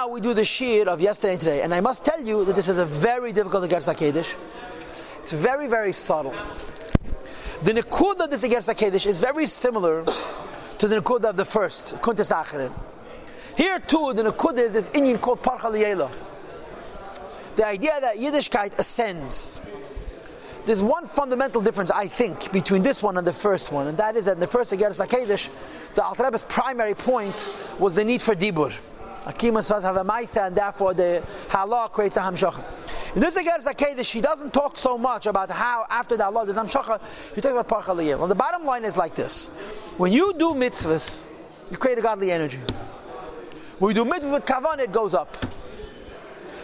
Now we do the shiur of yesterday and today, and I must tell you that this is a very difficult Igeres HaKedesh. It's very, very subtle. The Nikud of this Igeres HaKedesh is very similar to the Nikud of the first, Acharin. Here too, the Nikud is this Indian called Parcha. The idea that Yiddishkeit ascends. There's one fundamental difference, I think, between this one and the first one, and that is that in the first Igeres HaKedesh, the Alter Rebbe's primary point was the need for Dibur. Akima says have a Maisa, and therefore the Halah creates a Hamshacha. In this again, Zakedah, she doesn't talk so much about how after the Allah there's Hamshacha, you talk about Parcha. Well, the bottom line is like this. When you do mitzvahs, you create a godly energy. When you do mitzvahs with kavanah, it goes up.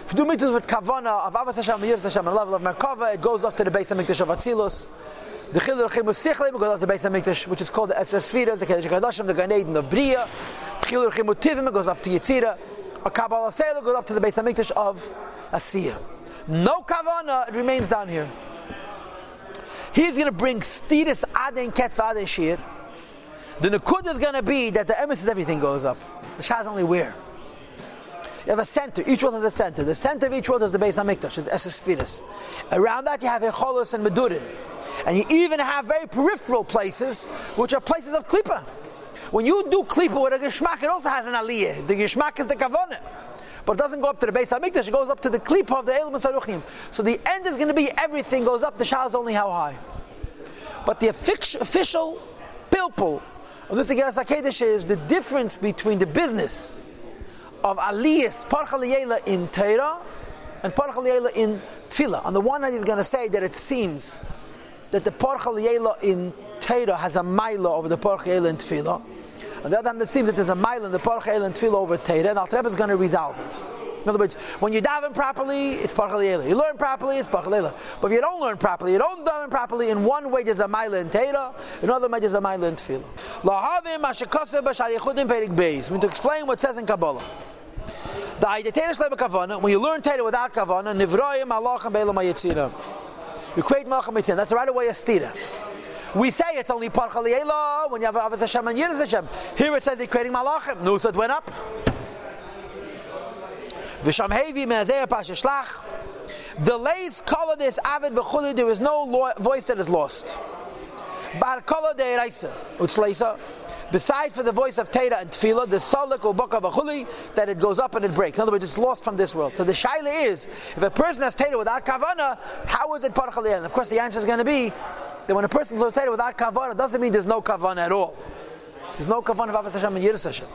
If you do mitzvahs with kavanah of Ahavas Hashem, Yiras Hashem, and level of Merkava, it goes up to the base of Mikdash of Atzilus. The Chilul Chimus Sichle goes up to the base of Mikdash, which is called the Eser Sfiras, the Kedesh Kadashim, the Gan Eden, the Bria. Chilur Chimutivim goes up to Yitzira. A Kabbalah Seilah goes up to the base of Mikdash of Asiya. No Kavana, it remains down here. He's going to bring Stidis Aden Ketz Aden Shir. The Nakud is going to be that the emes everything goes up. The Shah is only where? You have a center. Each world has a center. The center of each world is the base of Mikdash, is Esesphiris. Around that you have Echolos and Medurin. And you even have very peripheral places, which are places of Klippa. When you do Klippa with a Geshmak, it also has an Aliyah. The Geshmak is the Kavanah. But it doesn't go up to the base of Mikdash, it goes up to the Klippa of the Elam Saruchim. So the end is going to be everything goes up, the Shah is only how high. But the official pilpul of this Igeres HaKedesh is the difference between the business of Aliyas, Parcha Liyela in Torah, and Parcha Liyela in Tefillah. On the one hand, he's going to say that it seems that the Parcha Liyela in Torah has a mila over the Parcha Liyela in Tefillah. On the other hand, it seems that there's a mile in the Parcha El and over Torah, and Al is going to resolve it. In other words, when you daven properly, it's Parcha Leila. You learn properly, it's Parcha Leila. But if you don't learn properly, you don't daven properly, in one way there's a mile in Torah, in another way there's a mile in. Lahavim Perik Beis. We need to explain what says in Kabbalah. The Aydatenish Leba Kavana, when you learn Torah without Kavana, Nivroyim Alachim Be'elam HaYetzirah. You create Malachim HaYetzirah. That's right away a stira. We say it's only Parcha Liela when you have Ahavas Hashem and Yiras Hashem. Here it says he's creating Malachim. It went up. V'sham Hevi Me'azeh Pasha Shlach. Delays color this avid v'chuli. There is no lo- voice that is lost. Bar color de Reisa. Utzleisa. Besides for the voice of Teda and Tefillah, the Solik of Achuli, that it goes up and it breaks. In other words, it's lost from this world. So the Shaila is, if a person has Teda without Kavana, how is it Parcha And of course the answer is going to be, that when a person learns Torah without kavanah, doesn't mean there's no kavanah at all. There's no kavanah of Ahavas Hashem and Yiras Hashem.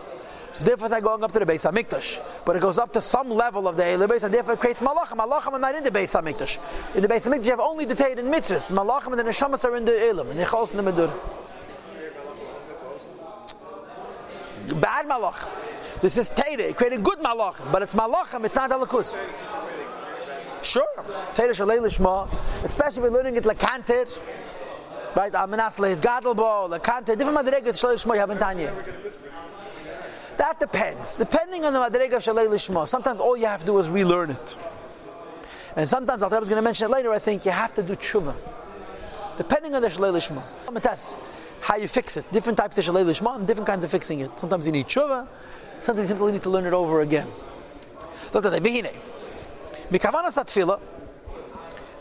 So therefore it's not going up to the Beis Hamikdash, but it goes up to some level of the Eile base, and therefore it creates malachim. Malachim are not in the Beis Hamikdash. In the Beis Hamikdash you have only the Torah and mitzvahs. Malachim and the neshamas are in the Elam, and the Chos and the Medur. Bad malach. This is Torah. It good malachim, but it's malachim. It's not alakus. Sure, Torah shalei lishma, especially if we're learning it like lakanter. Right, Amenasle is Gadalbo, Lakante, different Madregas Shalei Lishma you have in Tanya. That depends. Depending on the Madrega Shalei Lishma, sometimes all you have to do is relearn it. And sometimes, Al is going to mention it later, I think you have to do tshuva. Depending on the Shalei Lishma. How you fix it. Different types of Shalei and different kinds of fixing it. Sometimes you need tshuva, sometimes you simply need to learn it over again. Look at the Vihine.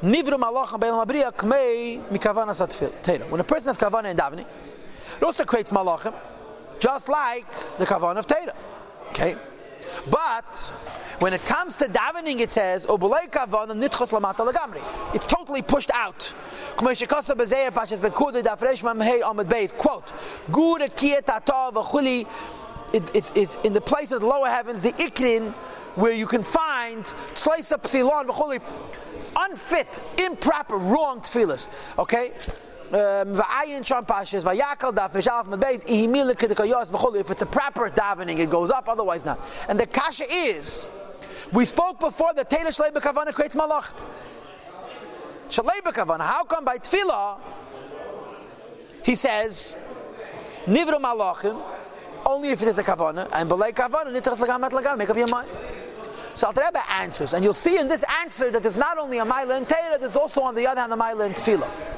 Abriya kmei. When a person has kavana in davening, it also creates malachim, just like the kavana of Teda. Okay? But when it comes to davening, it says. It's totally pushed out. Quote: V'chuli. It's it's in the place of the lower heavens, the ikrin, where you can find tzleisa psilon v'chuli unfit, improper, wrong tefillas. Okay? Um, v'choli. If it's a proper davening, it goes up, otherwise not. And the kasha is, we spoke before that Teda Shalei B'Kavana creates malach. Shalei B'Kavana, how come by tefillah, he says, Nivra malachim, only if it is a kavana, and b'lei kavana, nitras lagamat lagam, make up your mind. So Alter Rebbe answers, and you'll see in this answer that there's not only a mile in Torah, there's also on the other hand a mile in Tefillah.